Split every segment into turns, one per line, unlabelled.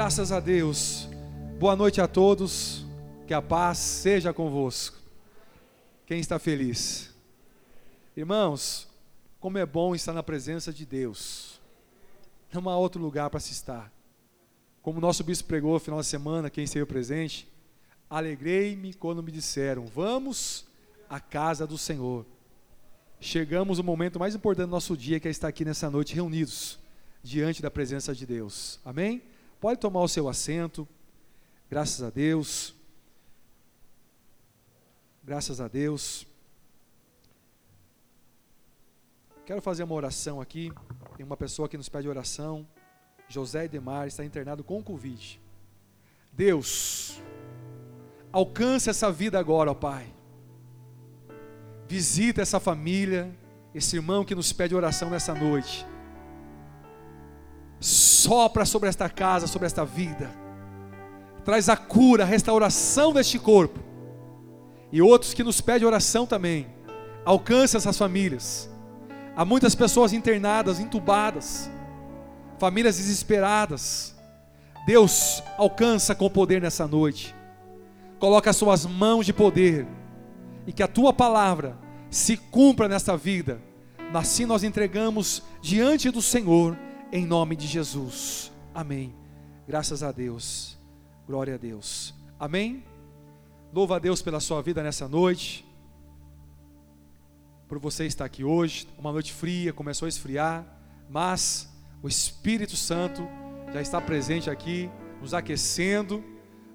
Graças a Deus. Boa noite a todos. Que a paz seja convosco. Quem está feliz? Irmãos, como é bom estar na presença de Deus. Não há outro lugar para se estar. Como o nosso bispo pregou no final de semana, quem esteve presente, alegrei-me quando me disseram: "Vamos à casa do Senhor". Chegamos no momento mais importante do nosso dia, que é estar aqui nessa noite reunidos diante da presença de Deus. Amém? Pode tomar o seu assento. Graças a Deus. Graças a Deus. Quero fazer uma oração aqui. Tem uma pessoa que nos pede oração. José Edemar está internado com Covid. Deus, alcance essa vida agora, ó Pai. Visita essa família, esse irmão que nos pede oração nessa noite sopra sobre esta casa, sobre esta vida, traz a cura, a restauração deste corpo, e outros que nos pedem oração também, alcance essas famílias. Há muitas pessoas internadas, entubadas, famílias desesperadas. Deus alcança com poder nessa noite. Coloca as suas mãos de poder e que a tua palavra se cumpra nesta vida. Assim nós entregamos diante do Senhor em nome de Jesus. Amém. Graças a Deus. Glória a Deus. Amém. Louva a Deus pela sua vida nessa noite. Por você estar aqui hoje, uma noite fria, começou a esfriar, mas o Espírito Santo já está presente aqui, nos aquecendo.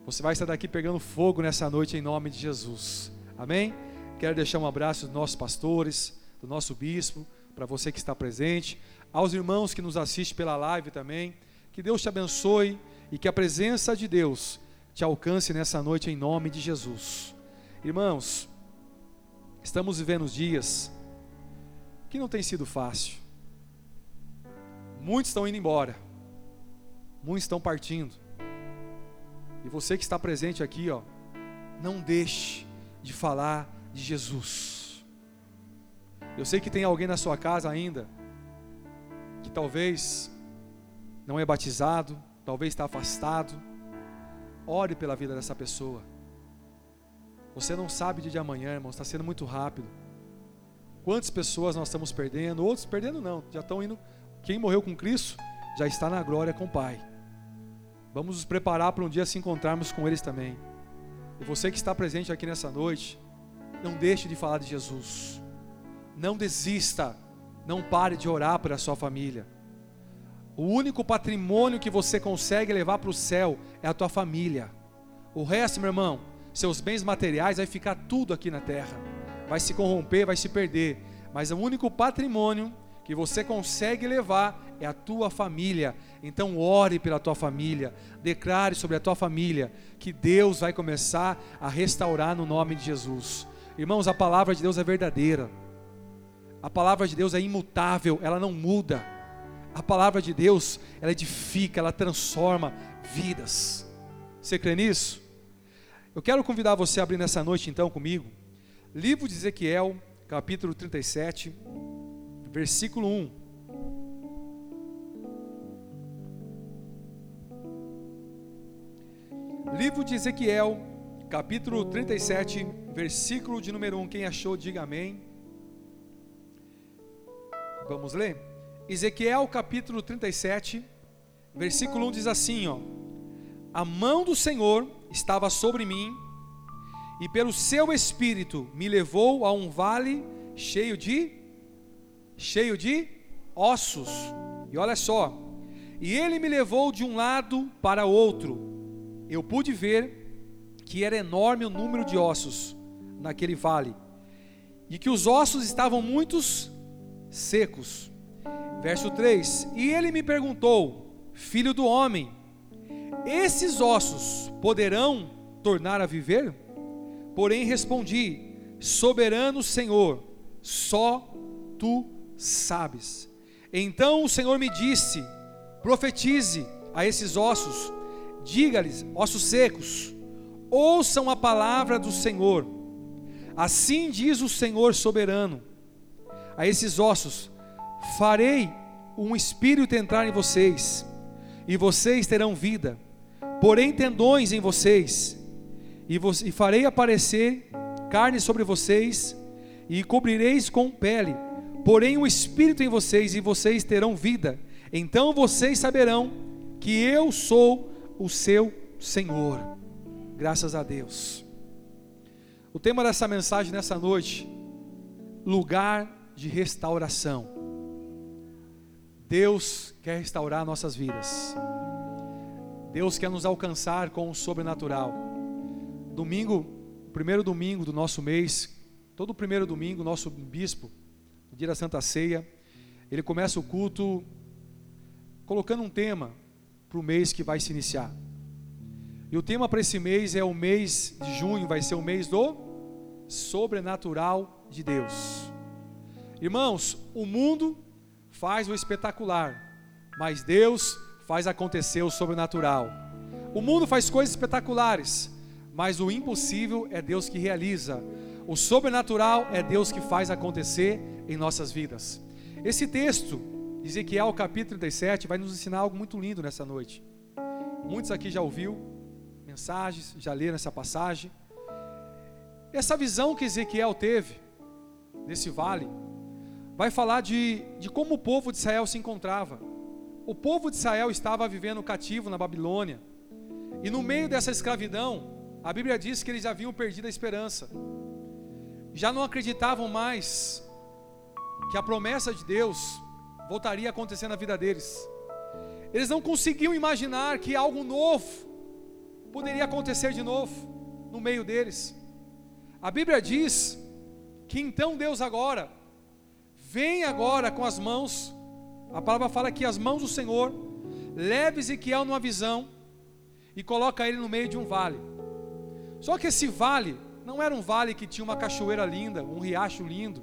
Você vai estar daqui pegando fogo nessa noite em nome de Jesus. Amém? Quero deixar um abraço dos nossos pastores, do nosso bispo, para você que está presente aos irmãos que nos assistem pela live também. Que Deus te abençoe e que a presença de Deus te alcance nessa noite em nome de Jesus. Irmãos, estamos vivendo dias que não tem sido fácil. Muitos estão indo embora. Muitos estão partindo. E você que está presente aqui, ó, não deixe de falar de Jesus. Eu sei que tem alguém na sua casa ainda que talvez não é batizado, talvez está afastado, ore pela vida dessa pessoa. Você não sabe de amanhã, irmão, está sendo muito rápido. Quantas pessoas nós estamos perdendo? Outros perdendo não, já estão indo. Quem morreu com Cristo já está na glória com o Pai. Vamos nos preparar para um dia se encontrarmos com eles também. E você que está presente aqui nessa noite, não deixe de falar de Jesus. Não desista não pare de orar por a sua família. O único patrimônio que você consegue levar para o céu é a tua família. O resto, meu irmão, seus bens materiais vai ficar tudo aqui na terra. Vai se corromper, vai se perder. Mas o único patrimônio que você consegue levar é a tua família. Então ore pela tua família, declare sobre a tua família que Deus vai começar a restaurar no nome de Jesus. Irmãos, a palavra de Deus é verdadeira. A palavra de Deus é imutável, ela não muda. A palavra de Deus, ela edifica, ela transforma vidas. Você crê nisso? Eu quero convidar você a abrir nessa noite então comigo. Livro de Ezequiel, capítulo 37, versículo 1. Livro de Ezequiel, capítulo 37, versículo de número 1. Quem achou, diga amém. Vamos ler? Ezequiel capítulo 37, versículo 1 diz assim: ó, A mão do Senhor estava sobre mim, e pelo seu espírito me levou a um vale cheio de cheio de ossos. E olha só, e ele me levou de um lado para outro. Eu pude ver que era enorme o número de ossos naquele vale, e que os ossos estavam muitos secos. Verso 3: E ele me perguntou, filho do homem, esses ossos poderão tornar a viver? Porém respondi, soberano Senhor, só tu sabes. Então o Senhor me disse: profetize a esses ossos, diga-lhes, ossos secos, ouçam a palavra do Senhor. Assim diz o Senhor soberano a esses ossos: Farei um espírito entrar em vocês, e vocês terão vida, porém tendões em vocês, e, e farei aparecer carne sobre vocês, e cobrireis com pele, porém o espírito em vocês, e vocês terão vida. Então vocês saberão que eu sou o seu Senhor. Graças a Deus. O tema dessa mensagem nessa noite: lugar de restauração. Deus quer restaurar nossas vidas. Deus quer nos alcançar com o sobrenatural. Domingo, primeiro domingo do nosso mês, todo primeiro domingo, nosso bispo, no dia da Santa Ceia, ele começa o culto colocando um tema para o mês que vai se iniciar. E o tema para esse mês é o mês de junho, vai ser o mês do sobrenatural de Deus. Irmãos, o mundo faz o espetacular, mas Deus faz acontecer o sobrenatural. O mundo faz coisas espetaculares, mas o impossível é Deus que realiza. O sobrenatural é Deus que faz acontecer em nossas vidas. Esse texto, Ezequiel capítulo 37, vai nos ensinar algo muito lindo nessa noite. Muitos aqui já ouviu mensagens, já leram essa passagem. Essa visão que Ezequiel teve nesse vale, vai falar de, de como o povo de Israel se encontrava. O povo de Israel estava vivendo cativo na Babilônia, e no meio dessa escravidão, a Bíblia diz que eles haviam perdido a esperança, já não acreditavam mais que a promessa de Deus voltaria a acontecer na vida deles. Eles não conseguiam imaginar que algo novo poderia acontecer de novo no meio deles. A Bíblia diz que então Deus agora vem agora com as mãos, a palavra fala que as mãos do Senhor leva Ezequiel numa visão e coloca ele no meio de um vale. Só que esse vale não era um vale que tinha uma cachoeira linda, um riacho lindo,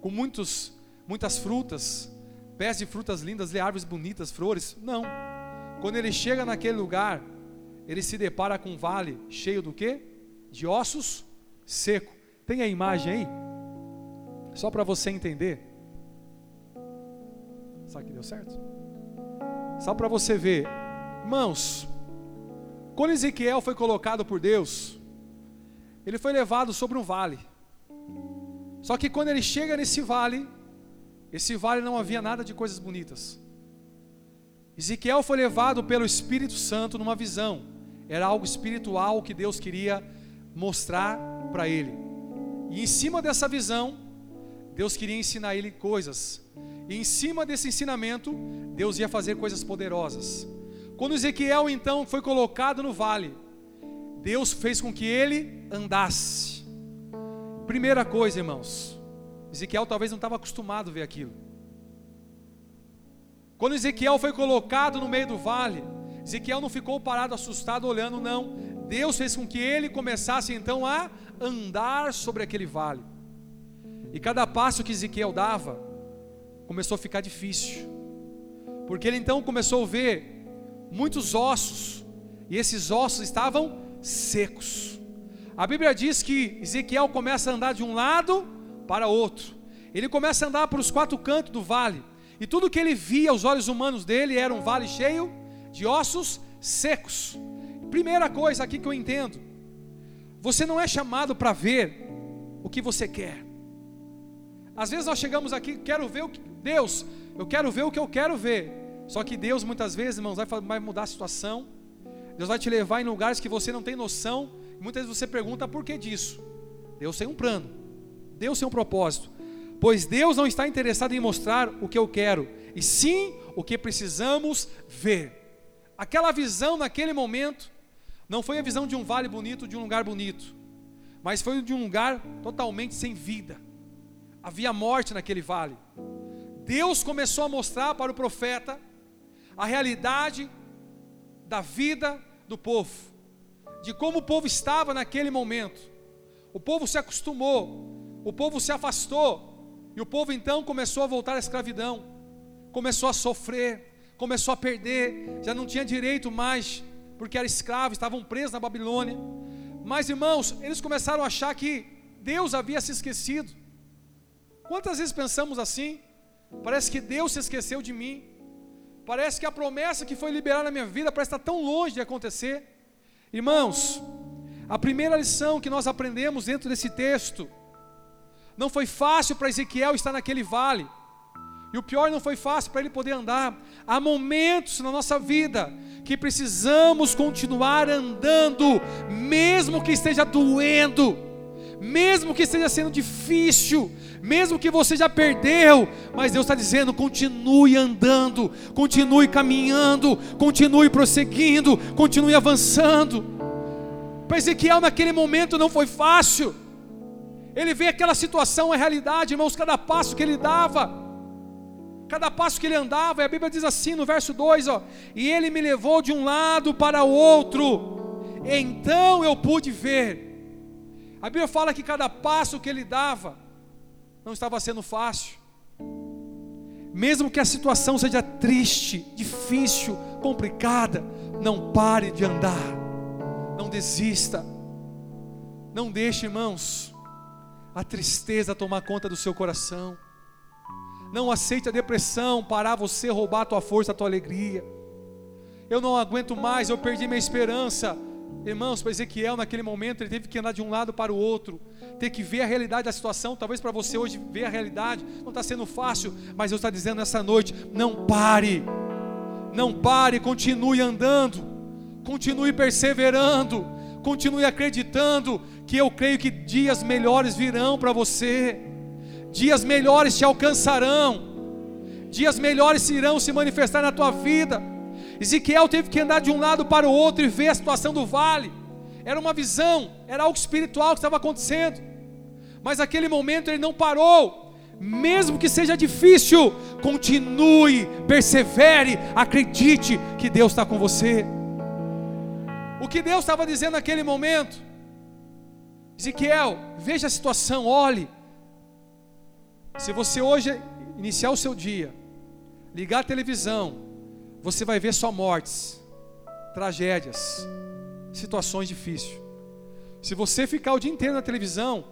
com muitos, muitas frutas, pés de frutas lindas, árvores bonitas, flores. Não. Quando ele chega naquele lugar, ele se depara com um vale cheio do quê? De ossos seco. Tem a imagem aí? Só para você entender. Sabe que deu certo? Só para você ver. Irmãos, quando Ezequiel foi colocado por Deus, ele foi levado sobre um vale. Só que quando ele chega nesse vale, esse vale não havia nada de coisas bonitas. Ezequiel foi levado pelo Espírito Santo numa visão. Era algo espiritual que Deus queria mostrar para ele. E em cima dessa visão, Deus queria ensinar ele coisas. E em cima desse ensinamento, Deus ia fazer coisas poderosas. Quando Ezequiel então foi colocado no vale, Deus fez com que ele andasse. Primeira coisa, irmãos, Ezequiel talvez não estava acostumado a ver aquilo. Quando Ezequiel foi colocado no meio do vale, Ezequiel não ficou parado assustado olhando, não. Deus fez com que ele começasse então a andar sobre aquele vale. E cada passo que Ezequiel dava, começou a ficar difícil. Porque ele então começou a ver muitos ossos, e esses ossos estavam secos. A Bíblia diz que Ezequiel começa a andar de um lado para outro. Ele começa a andar para os quatro cantos do vale. E tudo que ele via aos olhos humanos dele era um vale cheio de ossos secos. Primeira coisa aqui que eu entendo: você não é chamado para ver o que você quer. Às vezes nós chegamos aqui, quero ver o que, Deus, eu quero ver o que eu quero ver. Só que Deus muitas vezes, irmãos, vai, vai mudar a situação. Deus vai te levar em lugares que você não tem noção. Muitas vezes você pergunta por que disso. Deus tem um plano. Deus tem um propósito. Pois Deus não está interessado em mostrar o que eu quero, e sim o que precisamos ver. Aquela visão naquele momento não foi a visão de um vale bonito, de um lugar bonito, mas foi de um lugar totalmente sem vida. Havia morte naquele vale. Deus começou a mostrar para o profeta a realidade da vida do povo, de como o povo estava naquele momento. O povo se acostumou, o povo se afastou, e o povo então começou a voltar à escravidão, começou a sofrer, começou a perder, já não tinha direito mais porque eram escravos, estavam presos na Babilônia. Mas irmãos, eles começaram a achar que Deus havia se esquecido. Quantas vezes pensamos assim? Parece que Deus se esqueceu de mim. Parece que a promessa que foi liberada na minha vida parece estar tão longe de acontecer. Irmãos, a primeira lição que nós aprendemos dentro desse texto, não foi fácil para Ezequiel estar naquele vale. E o pior não foi fácil para ele poder andar. Há momentos na nossa vida que precisamos continuar andando, mesmo que esteja doendo, mesmo que esteja sendo difícil, mesmo que você já perdeu, mas Deus está dizendo: continue andando, continue caminhando, continue prosseguindo, continue avançando. Para Ezequiel, naquele momento não foi fácil, ele vê aquela situação, a realidade, irmãos, cada passo que ele dava cada passo que ele andava, e a Bíblia diz assim no verso 2: ó, e ele me levou de um lado para o outro, então eu pude ver. A Bíblia fala que cada passo que ele dava não estava sendo fácil, mesmo que a situação seja triste, difícil, complicada, não pare de andar, não desista, não deixe, irmãos, a tristeza tomar conta do seu coração. Não aceite a depressão parar você, roubar a tua força, a tua alegria. Eu não aguento mais, eu perdi minha esperança. Irmãos, para Ezequiel, naquele momento, ele teve que andar de um lado para o outro, ter que ver a realidade da situação. Talvez para você hoje ver a realidade não está sendo fácil, mas Deus está dizendo nessa noite: não pare, não pare, continue andando, continue perseverando, continue acreditando que eu creio que dias melhores virão para você dias melhores te alcançarão, dias melhores irão se manifestar na tua vida. Ezequiel teve que andar de um lado para o outro e ver a situação do vale, era uma visão, era algo espiritual que estava acontecendo, mas naquele momento ele não parou, mesmo que seja difícil, continue, persevere, acredite que Deus está com você. O que Deus estava dizendo naquele momento, Ezequiel, veja a situação, olhe, se você hoje iniciar o seu dia, ligar a televisão, você vai ver só mortes, tragédias, situações difíceis. Se você ficar o dia inteiro na televisão,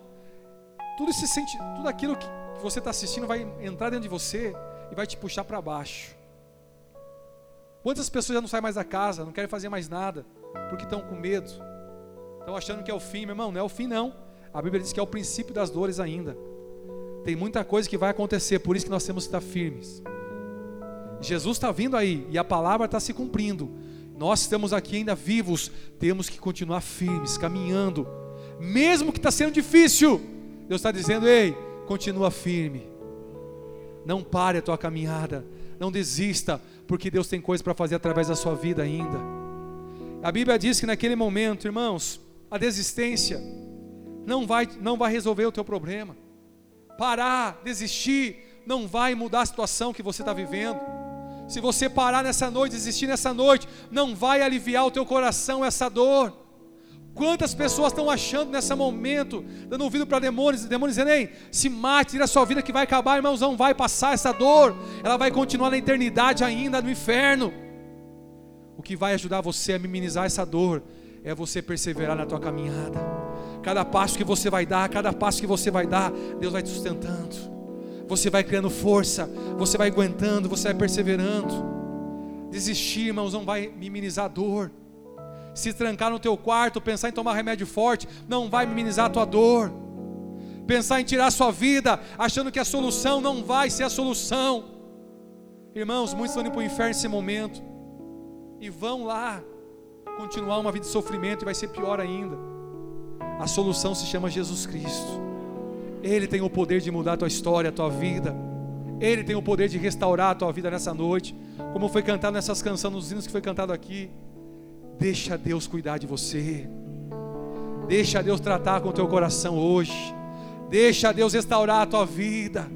tudo esse sente, tudo aquilo que você está assistindo vai entrar dentro de você e vai te puxar para baixo. Quantas pessoas já não saem mais da casa, não querem fazer mais nada, porque estão com medo, estão achando que é o fim, meu irmão, não é o fim não. A Bíblia diz que é o princípio das dores ainda. Tem muita coisa que vai acontecer, por isso que nós temos que estar firmes. Jesus está vindo aí e a palavra está se cumprindo. Nós estamos aqui ainda vivos, temos que continuar firmes, caminhando, mesmo que está sendo difícil. Deus está dizendo: ei, continua firme, não pare a tua caminhada, não desista, porque Deus tem coisa para fazer através da sua vida ainda. A Bíblia diz que naquele momento, irmãos, a desistência não vai, não vai resolver o teu problema parar, desistir, não vai mudar a situação que você está vivendo. Se você parar nessa noite, desistir nessa noite, não vai aliviar o teu coração essa dor. Quantas pessoas estão achando nesse momento, dando ouvido para demônios, demônios dizendo, ei, se mate, tira a sua vida que vai acabar, irmãos, não vai passar essa dor, ela vai continuar na eternidade ainda, no inferno. O que vai ajudar você a minimizar essa dor é você perseverar na tua caminhada. Cada passo que você vai dar, cada passo que você vai dar, Deus vai te sustentando. Você vai criando força, você vai aguentando, você vai perseverando. Desistir, irmãos, não vai minimizar a dor. Se trancar no teu quarto, pensar em tomar remédio forte, não vai minimizar a tua dor. Pensar em tirar a sua vida, achando que a solução não vai ser a solução. Irmãos, muitos estão indo para o inferno nesse momento. E vão lá continuar uma vida de sofrimento e vai ser pior ainda. A solução se chama Jesus Cristo. Ele tem o poder de mudar a tua história, a tua vida. Ele tem o poder de restaurar a tua vida nessa noite, como foi cantado nessas canções, nos hinos que foi cantado aqui. Deixa Deus cuidar de você. Deixa Deus tratar com o teu coração hoje. Deixa Deus restaurar a tua vida.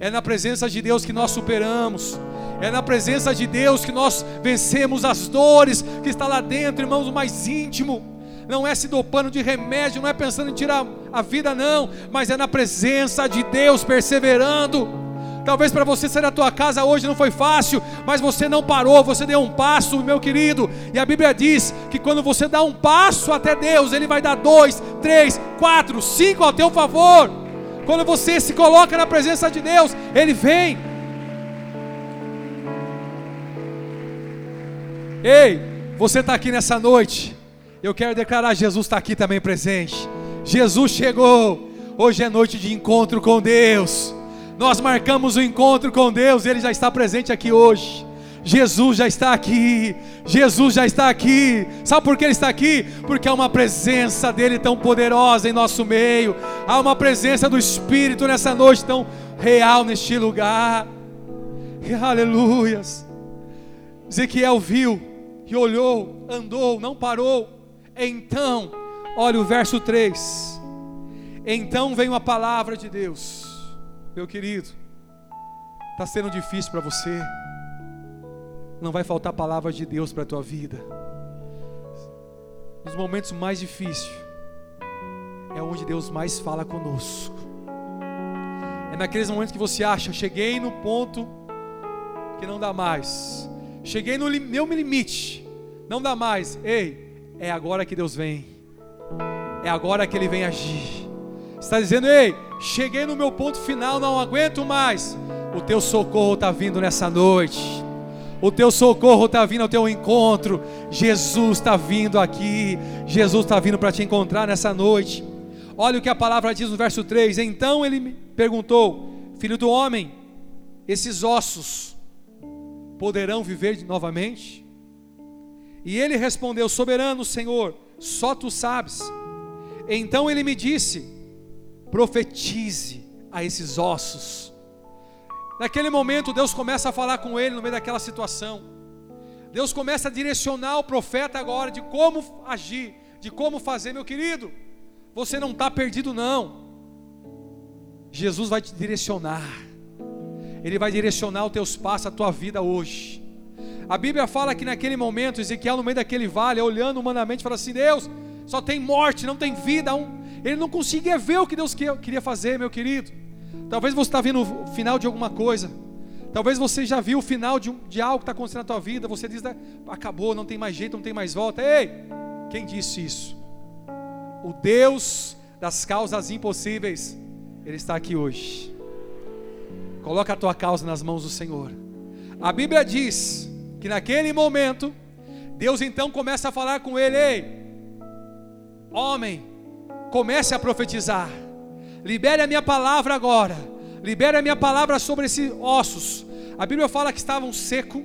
É na presença de Deus que nós superamos. É na presença de Deus que nós vencemos as dores que está lá dentro, irmãos, o mais íntimo não é se dopando de remédio, não é pensando em tirar a vida, não, mas é na presença de Deus, perseverando. Talvez para você sair da tua casa hoje não foi fácil, mas você não parou, você deu um passo, meu querido. E a Bíblia diz que quando você dá um passo até Deus, Ele vai dar dois, três, quatro, cinco ao teu favor. Quando você se coloca na presença de Deus, Ele vem. Ei, você está aqui nessa noite. Eu quero declarar: Jesus está aqui também presente. Jesus chegou. Hoje é noite de encontro com Deus. Nós marcamos o encontro com Deus, Ele já está presente aqui hoje. Jesus já está aqui, Jesus já está aqui. Sabe por que Ele está aqui? Porque há uma presença dEle tão poderosa em nosso meio, há uma presença do Espírito nessa noite tão real neste lugar. Aleluias. Ezequiel viu e olhou, andou, não parou. Então, olha o verso 3. Então vem uma palavra de Deus, meu querido. Está sendo difícil para você. Não vai faltar palavra de Deus para a tua vida. Nos momentos mais difíceis, é onde Deus mais fala conosco. É naqueles momentos que você acha, cheguei no ponto que não dá mais. Cheguei no meu limite, não dá mais. Ei, é agora que Deus vem. É agora que Ele vem agir. Está dizendo, ei, cheguei no meu ponto final, não aguento mais. O teu socorro está vindo nessa noite. O teu socorro está vindo ao teu encontro. Jesus está vindo aqui. Jesus está vindo para te encontrar nessa noite. Olha o que a palavra diz no verso 3. Então ele me perguntou: Filho do homem, esses ossos poderão viver novamente? E ele respondeu: Soberano Senhor, só tu sabes. Então ele me disse: Profetize a esses ossos. Naquele momento, Deus começa a falar com ele no meio daquela situação. Deus começa a direcionar o profeta agora de como agir, de como fazer, meu querido. Você não está perdido, não. Jesus vai te direcionar. Ele vai direcionar os teus passos, a tua vida hoje. A Bíblia fala que naquele momento, Ezequiel, no meio daquele vale, olhando humanamente, fala assim: Deus, só tem morte, não tem vida. Ele não conseguia ver o que Deus queria fazer, meu querido. Talvez você está vendo o final de alguma coisa. Talvez você já viu o final de, um, de algo que está acontecendo na tua vida. Você diz: acabou, não tem mais jeito, não tem mais volta. Ei, quem disse isso? O Deus das causas impossíveis, Ele está aqui hoje. Coloca a tua causa nas mãos do Senhor. A Bíblia diz que naquele momento, Deus então começa a falar com ele: Ei, homem, comece a profetizar. Libere a minha palavra agora. Libere a minha palavra sobre esses ossos. A Bíblia fala que estavam secos.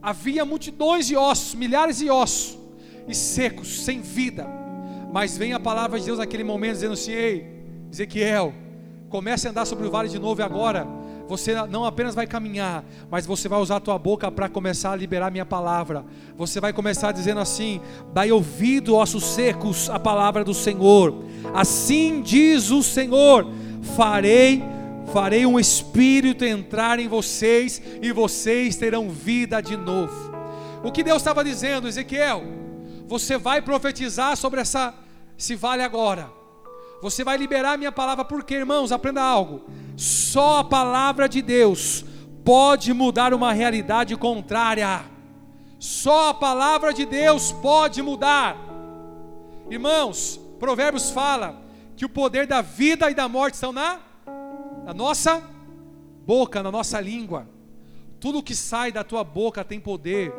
Havia multidões de ossos, milhares de ossos, e secos, sem vida. Mas vem a palavra de Deus naquele momento dizendo assim: Ei, Ezequiel, comece a andar sobre o vale de novo e agora você não apenas vai caminhar, mas você vai usar a tua boca para começar a liberar minha palavra. Você vai começar dizendo assim: Dai ouvido, ossos secos, a palavra do Senhor. Assim diz o Senhor: Farei farei um espírito entrar em vocês e vocês terão vida de novo. O que Deus estava dizendo, Ezequiel? Você vai profetizar sobre essa esse vale agora. Você vai liberar minha palavra, porque, irmãos, aprenda algo. Só a palavra de Deus pode mudar uma realidade contrária. Só a palavra de Deus pode mudar. Irmãos, Provérbios fala que o poder da vida e da morte estão na, na nossa boca, na nossa língua. Tudo que sai da tua boca tem poder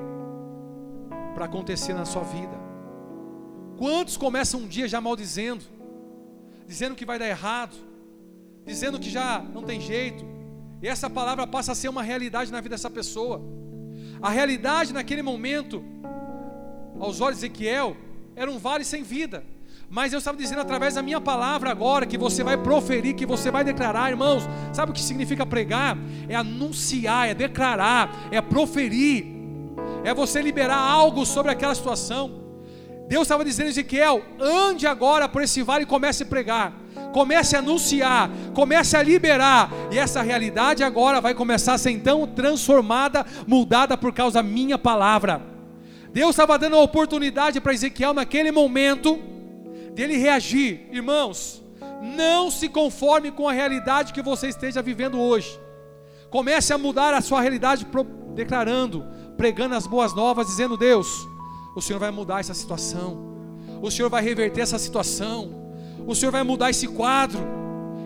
para acontecer na sua vida. Quantos começam um dia já maldizendo? dizendo que vai dar errado, dizendo que já não tem jeito, e essa palavra passa a ser uma realidade na vida dessa pessoa. A realidade naquele momento, aos olhos de Ezequiel, era um vale sem vida. Mas eu estava dizendo através da minha palavra agora, que você vai proferir, que você vai declarar, irmãos. Sabe o que significa pregar? É anunciar, é declarar, é proferir, é você liberar algo sobre aquela situação. Deus estava dizendo a Ezequiel: ande agora por esse vale e comece a pregar, comece a anunciar, comece a liberar, e essa realidade agora vai começar a ser então transformada, mudada por causa da minha palavra. Deus estava dando a oportunidade para Ezequiel naquele momento dele reagir, irmãos. Não se conforme com a realidade que você esteja vivendo hoje. Comece a mudar a sua realidade, declarando, pregando as boas novas, dizendo: Deus, o Senhor vai mudar essa situação. O Senhor vai reverter essa situação. O Senhor vai mudar esse quadro.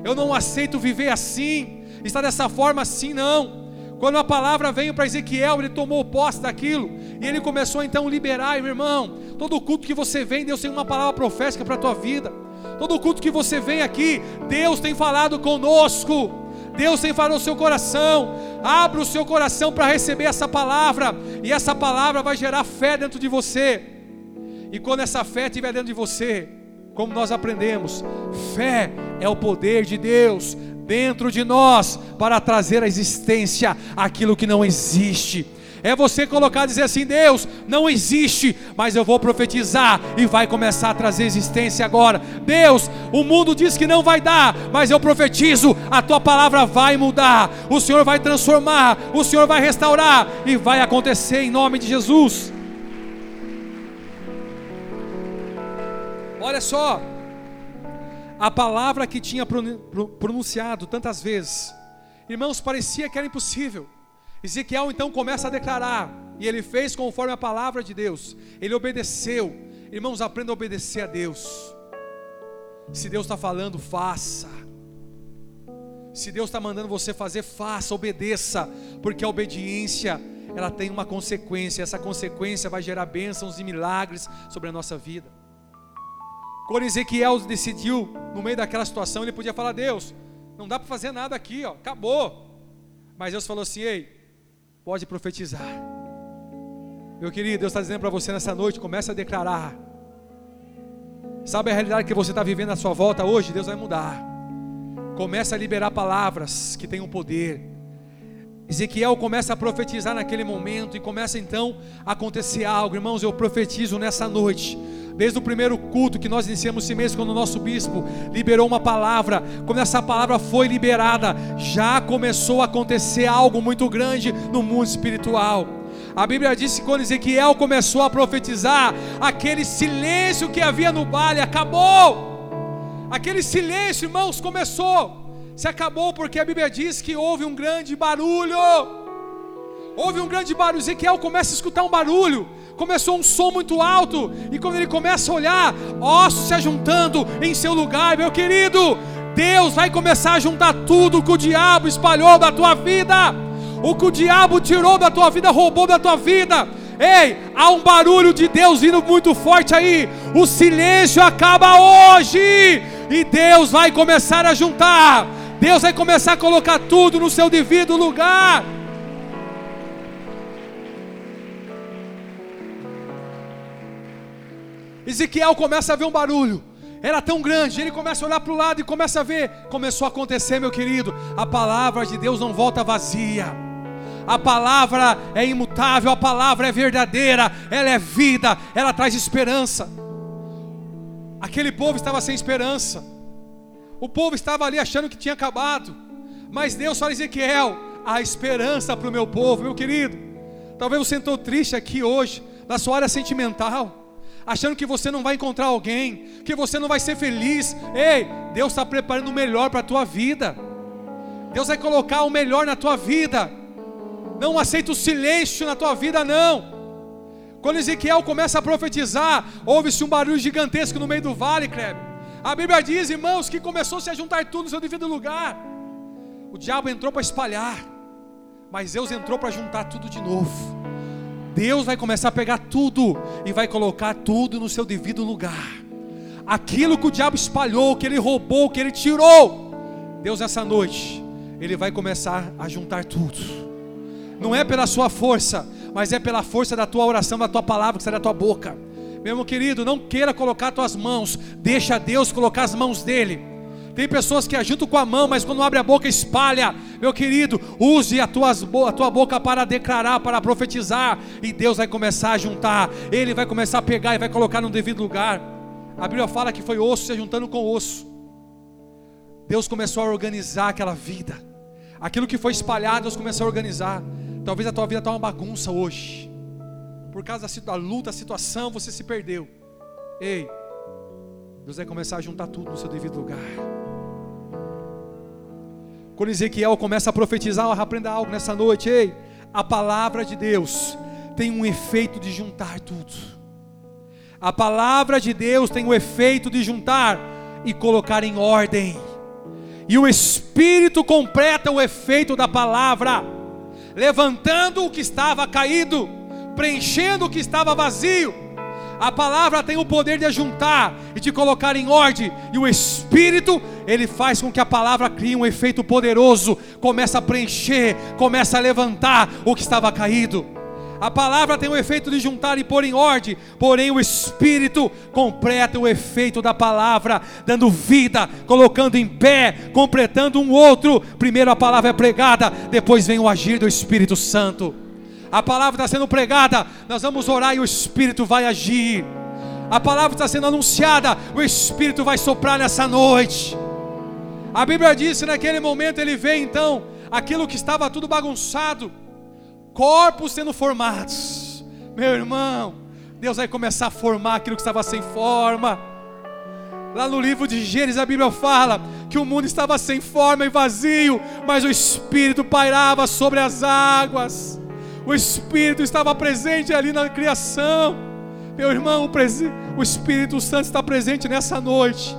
Eu não aceito viver assim, estar dessa forma assim, não. Quando a palavra veio para Ezequiel, ele tomou posse daquilo e ele começou então a liberar, meu irmão. Todo culto que você vem, Deus tem uma palavra profética para a tua vida. Todo culto que você vem aqui, Deus tem falado conosco. Deus tem falado no seu coração. Abra o seu coração para receber essa palavra, e essa palavra vai gerar fé dentro de você. E quando essa fé estiver dentro de você, como nós aprendemos, fé é o poder de Deus dentro de nós para trazer à existência aquilo que não existe. É você colocar dizer assim: Deus, não existe, mas eu vou profetizar e vai começar a trazer existência agora. Deus, o mundo diz que não vai dar, mas eu profetizo: a tua palavra vai mudar, o Senhor vai transformar, o Senhor vai restaurar e vai acontecer em nome de Jesus. Olha só, a palavra que tinha pronunciado tantas vezes, irmãos, parecia que era impossível. Ezequiel então começa a declarar, e ele fez conforme a palavra de Deus, ele obedeceu. Irmãos, aprenda a obedecer a Deus. Se Deus está falando, faça. Se Deus está mandando você fazer, faça, obedeça, porque a obediência ela tem uma consequência, essa consequência vai gerar bênçãos e milagres sobre a nossa vida. Quando Ezequiel decidiu, no meio daquela situação, ele podia falar: Deus, não dá para fazer nada aqui, ó, acabou. Mas Deus falou assim: Ei, pode profetizar. Meu querido, Deus está dizendo para você nessa noite: comece a declarar. Sabe a realidade que você está vivendo à sua volta hoje? Deus vai mudar. Comece a liberar palavras que tenham poder. Ezequiel começa a profetizar naquele momento e começa então a acontecer algo. Irmãos, eu profetizo nessa noite Desde o primeiro culto que nós iniciamos esse mês, quando o nosso bispo liberou uma palavra, quando essa palavra foi liberada, já começou a acontecer algo muito grande no mundo espiritual. A Bíblia diz que quando Ezequiel começou a profetizar, aquele silêncio que havia no vale acabou. Aquele silêncio, irmãos, começou. Se acabou porque a Bíblia diz que houve um grande barulho. Houve um grande barulho. Ezequiel começa a escutar um barulho começou um som muito alto, e quando ele começa a olhar, ossos se ajuntando em seu lugar, meu querido, Deus vai começar a juntar tudo que o diabo espalhou da tua vida, o que o diabo tirou da tua vida, roubou da tua vida. Ei, há um barulho de Deus vindo muito forte aí. O silêncio acaba hoje e Deus vai começar a juntar. Deus vai começar a colocar tudo no seu devido lugar. Ezequiel começa a ver um barulho. Era tão grande, ele começa a olhar para o lado e começa a ver. Começou a acontecer, meu querido. A palavra de Deus não volta vazia. A palavra é imutável, a palavra é verdadeira, ela é vida, ela traz esperança. Aquele povo estava sem esperança. O povo estava ali achando que tinha acabado. Mas Deus fala Ezequiel, há esperança para o meu povo, meu querido. Talvez você entrou triste aqui hoje, na sua área sentimental achando que você não vai encontrar alguém, que você não vai ser feliz. Ei, Deus está preparando o melhor para a tua vida. Deus vai colocar o melhor na tua vida. Não aceita o silêncio na tua vida, não. Quando Ezequiel começa a profetizar, houve-se um barulho gigantesco no meio do vale, Kleber. A Bíblia diz, irmãos, que começou -se a juntar tudo no seu devido lugar. O diabo entrou para espalhar, mas Deus entrou para juntar tudo de novo. Deus vai começar a pegar tudo e vai colocar tudo no seu devido lugar. Aquilo que o diabo espalhou, que ele roubou, que ele tirou, Deus essa noite, ele vai começar a juntar tudo. Não é pela sua força, mas é pela força da tua oração, da tua palavra que sai da tua boca. Meu querido, não queira colocar tuas mãos, deixa Deus colocar as mãos dele. Tem pessoas que ajudam com a mão, mas quando abre a boca espalha. Meu querido, use a, a tua boca para declarar, para profetizar, e Deus vai começar a juntar. Ele vai começar a pegar e vai colocar no devido lugar. A Bíblia fala que foi osso se juntando com osso. Deus começou a organizar aquela vida. Aquilo que foi espalhado, Deus começou a organizar. Talvez a tua vida está uma bagunça hoje. Por causa da luta, da situação, você se perdeu. Ei, Deus vai começar a juntar tudo no seu devido lugar. Quando Ezequiel começa a profetizar, aprenda algo nessa noite, ei, a palavra de Deus tem um efeito de juntar tudo. A palavra de Deus tem o efeito de juntar e colocar em ordem. E o Espírito completa o efeito da palavra. levantando o que estava caído, preenchendo o que estava vazio. A palavra tem o poder de ajuntar e de colocar em ordem, e o Espírito, ele faz com que a palavra crie um efeito poderoso, começa a preencher, começa a levantar o que estava caído. A palavra tem o efeito de juntar e pôr em ordem, porém o Espírito completa o efeito da palavra, dando vida, colocando em pé, completando um outro. Primeiro a palavra é pregada, depois vem o agir do Espírito Santo. A palavra está sendo pregada, nós vamos orar e o Espírito vai agir. A palavra está sendo anunciada, o Espírito vai soprar nessa noite. A Bíblia diz que naquele momento ele vê então aquilo que estava tudo bagunçado corpos sendo formados. Meu irmão, Deus vai começar a formar aquilo que estava sem forma. Lá no livro de Gênesis a Bíblia fala que o mundo estava sem forma e vazio, mas o Espírito pairava sobre as águas. O Espírito estava presente ali na criação. Meu irmão, o, Espírito Santo está presente nessa noite.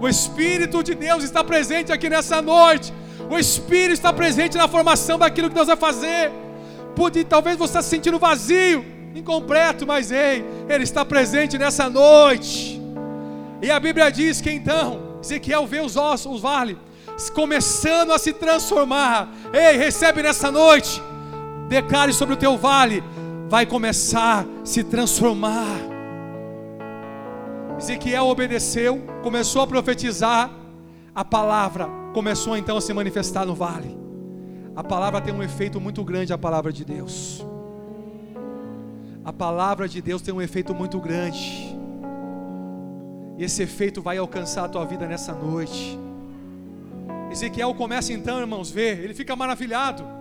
O Espírito de Deus está presente aqui nessa noite. O Espírito está presente na formação daquilo que Deus vai fazer. Pude, talvez você está se sentindo vazio, incompleto, mas ei, Ele está presente nessa noite. E a Bíblia diz que então, Ezequiel vê os ossos, os vales, começando a se transformar. Ei, recebe nessa noite, declare sobre o teu vale, vai começar a se transformar. Ezequiel obedeceu, começou a profetizar, a palavra começou então a se manifestar no vale. A palavra tem um efeito muito grande, a palavra de Deus. A palavra de Deus tem um efeito muito grande. E esse efeito vai alcançar a tua vida nessa noite. Ezequiel começa então, irmãos, ver, ele fica maravilhado.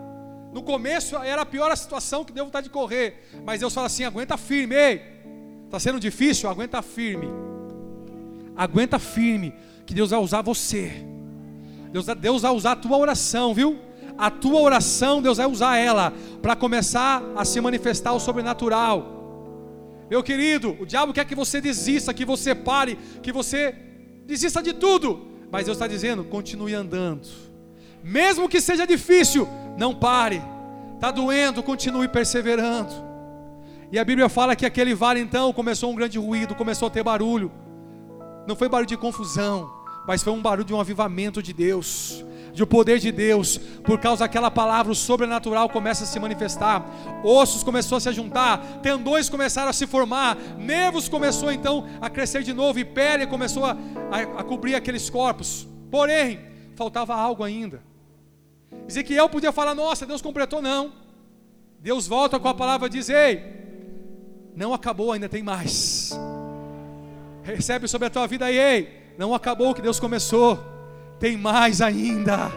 No começo era a pior a situação que deu vontade de correr, mas Deus fala assim: aguenta firme, ei, está sendo difícil, aguenta firme, aguenta firme, que Deus vai usar você, Deus, Deus vai usar a tua oração, viu? a tua oração, Deus vai usar ela para começar a se manifestar o sobrenatural. Meu querido, o diabo quer que você desista, que você pare, que você desista de tudo. Mas Deus está dizendo: continue andando, mesmo que seja difícil, não pare. Está doendo, continue perseverando. E a Bíblia fala que aquele vale então começou um grande ruído, começou a ter barulho. Não foi barulho de confusão, mas foi um barulho de um avivamento de Deus de o poder de Deus, por causa daquela palavra, o sobrenatural começa a se manifestar, ossos começou a se juntar, tendões começaram a se formar, nervos começou então a crescer de novo, e pele começou a, a, a cobrir aqueles corpos. Porém, faltava algo ainda. Ezequiel podia falar: Nossa, Deus completou, não. Deus volta com a palavra e diz: Ei, não acabou, ainda tem mais. Recebe sobre a tua vida ei, não acabou o que Deus começou tem mais ainda.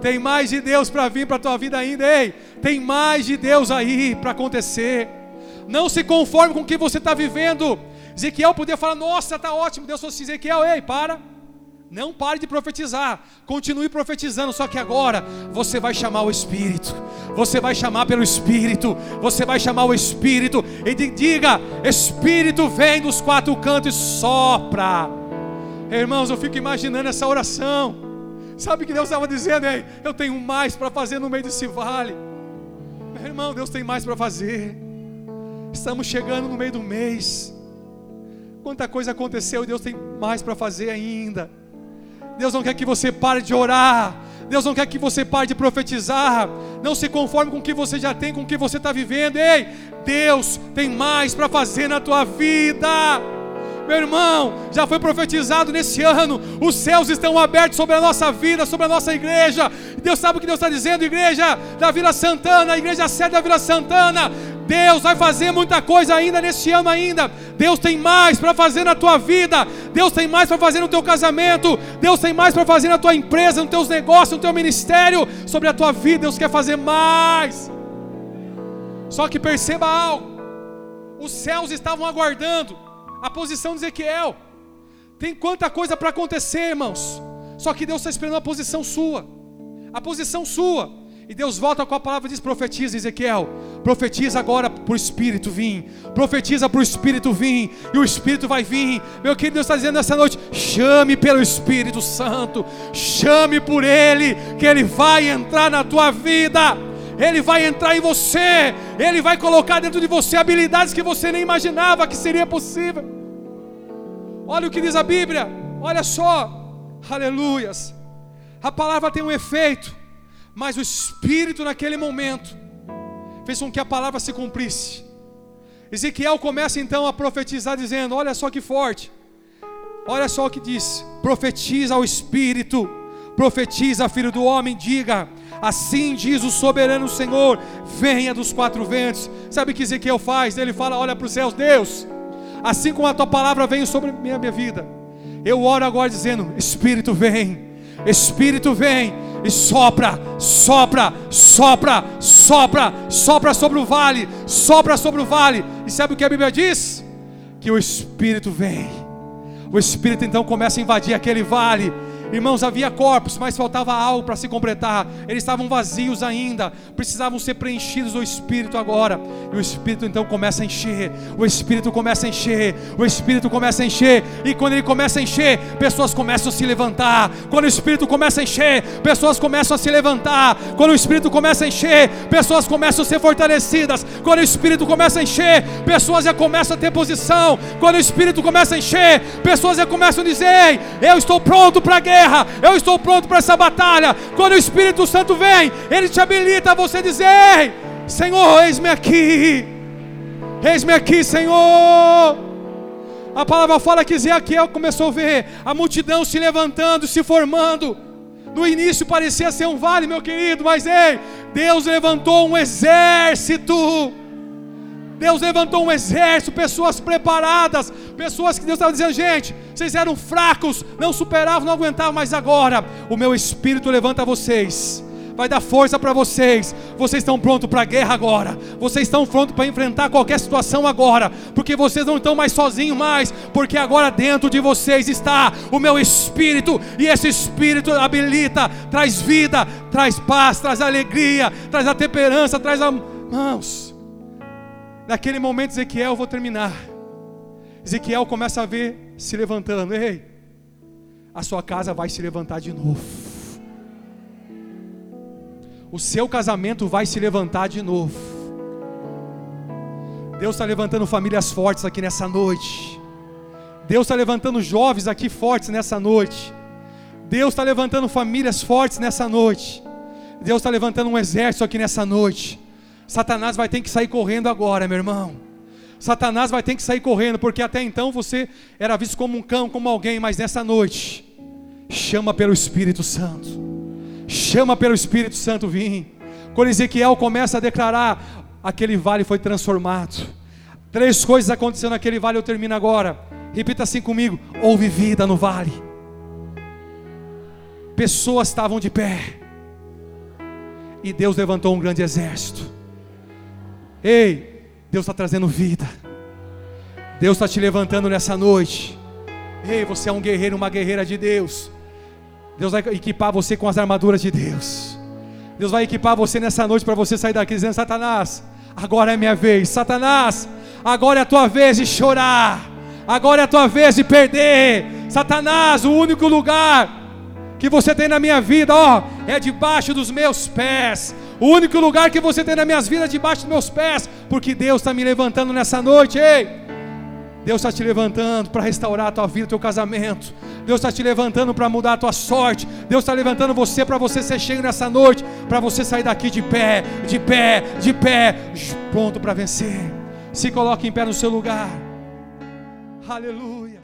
Tem mais de Deus para vir para a tua vida ainda, ei. Tem mais de Deus aí para acontecer. Não se conforme com o que você está vivendo. Ezequiel podia falar: Nossa, está ótimo. Deus falou assim: Ezequiel, ei, para. Não pare de profetizar, continue profetizando, só que agora você vai chamar o Espírito, você vai chamar pelo Espírito, você vai chamar o Espírito e diga: Espírito, vem dos quatro cantos e sopra. Irmãos, eu fico imaginando essa oração. Sabe que Deus estava dizendo? Ei, eu tenho mais para fazer no meio desse vale. Meu irmão, Deus tem mais para fazer. Estamos chegando no meio do mês. Quanta coisa aconteceu e Deus tem mais para fazer ainda. Deus não quer que você pare de orar. Deus não quer que você pare de profetizar. Não se conforme com o que você já tem, com o que você está vivendo. Ei, Deus tem mais para fazer na tua vida. Meu irmão, já foi profetizado nesse ano, os céus estão abertos sobre a nossa vida, sobre a nossa igreja. Deus sabe o que Deus está dizendo, igreja da Vila Santana, igreja sede da Vila Santana. Deus vai fazer muita coisa ainda neste ano ainda. Deus tem mais para fazer na tua vida. Deus tem mais para fazer no teu casamento. Deus tem mais para fazer na tua empresa, nos teus negócios, no teu ministério, sobre a tua vida. Deus quer fazer mais. Só que perceba algo. Os céus estavam aguardando a posição de Ezequiel. Tem quanta coisa para acontecer, irmãos. Só que Deus está esperando a posição sua. A posição sua. E Deus volta com a palavra e diz: profetiza, Ezequiel. Profetiza agora para o Espírito vir. Profetiza para o Espírito vir. E o Espírito vai vir. Meu querido, Deus está dizendo nessa noite: chame pelo Espírito Santo. Chame por Ele, que Ele vai entrar na tua vida. Ele vai entrar em você, Ele vai colocar dentro de você habilidades que você nem imaginava que seria possível. Olha o que diz a Bíblia, olha só, aleluias. A palavra tem um efeito, mas o Espírito naquele momento fez com que a palavra se cumprisse. Ezequiel começa então a profetizar, dizendo: Olha só que forte, olha só o que diz: profetiza ao Espírito, profetiza, filho do homem, diga: Assim diz o soberano Senhor: venha dos quatro ventos. Sabe o que Ezequiel faz? Ele fala: Olha para os céus, Deus, assim como a tua palavra veio sobre minha, minha vida, eu oro agora dizendo: Espírito vem, Espírito vem e sopra, sopra, sopra, sopra, sopra sobre o vale, sopra sobre o vale. E sabe o que a Bíblia diz? Que o Espírito vem. O Espírito então começa a invadir aquele vale Irmãos, havia corpos, mas faltava algo para se completar. Eles estavam vazios ainda, precisavam ser preenchidos do Espírito agora. E o Espírito então começa a encher. O Espírito começa a encher. O Espírito começa a encher. E quando ele começa a encher, pessoas começam a se levantar. Quando o Espírito começa a encher, pessoas começam a se levantar. Quando o Espírito começa a encher, pessoas começam a ser fortalecidas. Quando o Espírito começa a encher, pessoas já começam a ter posição. Quando o Espírito começa a encher, pessoas já começam a dizer: Eu estou pronto para guerra guerra, eu estou pronto para essa batalha. Quando o Espírito Santo vem, ele te habilita a você dizer: Senhor, eis-me aqui, eis-me aqui, Senhor. A palavra fala que Ezequiel começou a ver a multidão se levantando, se formando. No início parecia ser um vale, meu querido, mas ei, Deus levantou um exército Deus levantou um exército, pessoas preparadas, pessoas que Deus estava dizendo, gente, vocês eram fracos, não superavam, não aguentavam, mas agora o meu espírito levanta vocês. Vai dar força para vocês. Vocês estão prontos para a guerra agora. Vocês estão prontos para enfrentar qualquer situação agora. Porque vocês não estão mais sozinhos mais. Porque agora dentro de vocês está o meu espírito. E esse espírito habilita, traz vida, traz paz, traz alegria, traz a temperança, traz a. Mãos. Naquele momento, Ezequiel, vou terminar. Ezequiel começa a ver se levantando. Ei, a sua casa vai se levantar de novo. O seu casamento vai se levantar de novo. Deus está levantando famílias fortes aqui nessa noite. Deus está levantando jovens aqui fortes nessa noite. Deus está levantando famílias fortes nessa noite. Deus está levantando um exército aqui nessa noite. Satanás vai ter que sair correndo agora, meu irmão. Satanás vai ter que sair correndo, porque até então você era visto como um cão, como alguém, mas nessa noite, chama pelo Espírito Santo. Chama pelo Espírito Santo vir. Quando Ezequiel começa a declarar, aquele vale foi transformado. Três coisas aconteceram naquele vale, eu termino agora. Repita assim comigo: houve vida no vale. Pessoas estavam de pé. E Deus levantou um grande exército. Ei, Deus está trazendo vida. Deus está te levantando nessa noite. Ei, você é um guerreiro, uma guerreira de Deus. Deus vai equipar você com as armaduras de Deus. Deus vai equipar você nessa noite para você sair daqui dizendo: Satanás, agora é minha vez. Satanás, agora é a tua vez de chorar. Agora é a tua vez de perder. Satanás, o único lugar que você tem na minha vida, ó, é debaixo dos meus pés. O único lugar que você tem na minha vida é debaixo dos meus pés, porque Deus está me levantando nessa noite, ei. Deus está te levantando para restaurar a tua vida, teu casamento. Deus está te levantando para mudar a tua sorte. Deus está levantando você para você ser cheio nessa noite, para você sair daqui de pé, de pé, de pé, pronto para vencer. Se coloque em pé no seu lugar. Aleluias.